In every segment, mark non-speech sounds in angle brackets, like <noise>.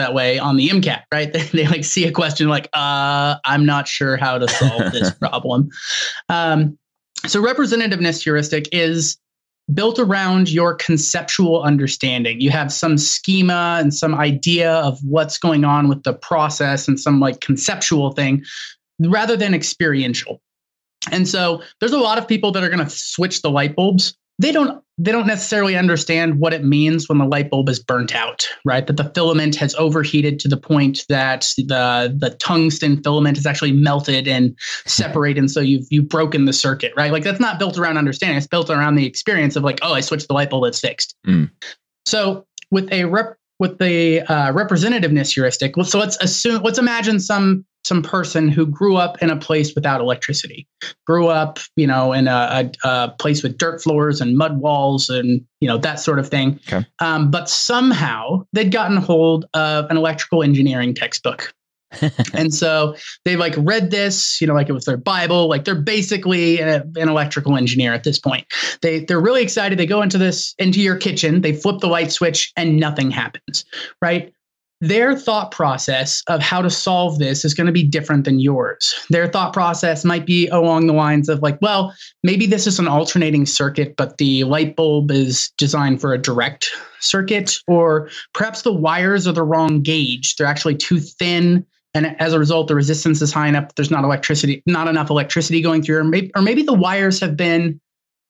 that way on the MCAT, right? <laughs> They, they like see a question like, uh, I'm not sure how to solve this <laughs> problem. Um, so representativeness heuristic is built around your conceptual understanding. You have some schema and some idea of what's going on with the process and some like conceptual thing rather than experiential. And so there's a lot of people that are going to switch the light bulbs. They don't they don't necessarily understand what it means when the light bulb is burnt out, right? That the filament has overheated to the point that the the tungsten filament is actually melted and separated, and so you've you've broken the circuit, right? Like that's not built around understanding. It's built around the experience of like, oh, I switched the light bulb, it's fixed. Mm. So with a rep with the uh, representativeness heuristic, so let's assume let's imagine some some person who grew up in a place without electricity, grew up, you know, in a, a, a place with dirt floors and mud walls and, you know, that sort of thing. Okay. Um, but somehow they'd gotten hold of an electrical engineering textbook. <laughs> and so they like read this, you know, like it was their Bible. Like they're basically a, an electrical engineer at this point. They they're really excited. They go into this into your kitchen. They flip the light switch, and nothing happens. Right? Their thought process of how to solve this is going to be different than yours. Their thought process might be along the lines of like, well, maybe this is an alternating circuit, but the light bulb is designed for a direct circuit, or perhaps the wires are the wrong gauge. They're actually too thin. And as a result, the resistance is high enough. There's not electricity, not enough electricity going through, or maybe, or maybe the wires have been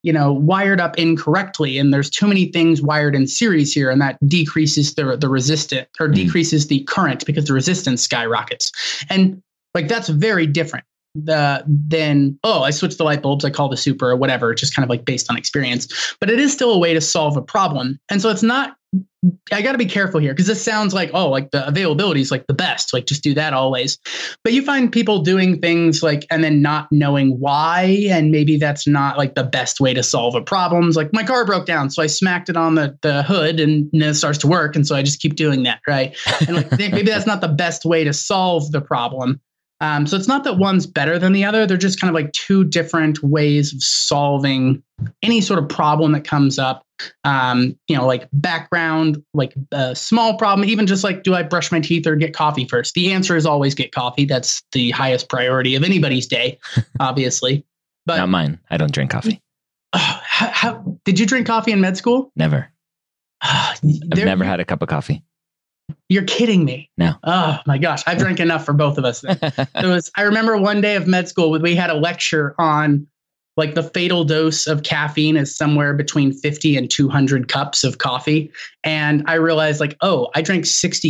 you know wired up incorrectly and there's too many things wired in series here and that decreases the the resistance or mm. decreases the current because the resistance skyrockets. And like that's very different the then oh i switched the light bulbs i call the super or whatever just kind of like based on experience. But it is still a way to solve a problem. And so it's not I got to be careful here because this sounds like, oh, like the availability is like the best. Like just do that always. But you find people doing things like, and then not knowing why. And maybe that's not like the best way to solve a problem. It's like my car broke down. So I smacked it on the, the hood and then it starts to work. And so I just keep doing that. Right. And like maybe that's not the best way to solve the problem. Um, so it's not that one's better than the other. They're just kind of like two different ways of solving any sort of problem that comes up. Um, you know, like background, like a small problem, even just like, do I brush my teeth or get coffee first? The answer is always get coffee. That's the highest priority of anybody's day, <laughs> obviously. But not mine. I don't drink coffee. Uh, <sighs> how, how, did you drink coffee in med school? <sighs> Never. <sighs> I've never had a cup of coffee. You're kidding me. No. Oh my gosh. I've drank <laughs> enough for both of us. <laughs> it was, I remember one day of med school, we had a lecture on like the fatal dose of caffeine is somewhere between 50 and 200 cups of coffee. And I realized like, oh, I drank 60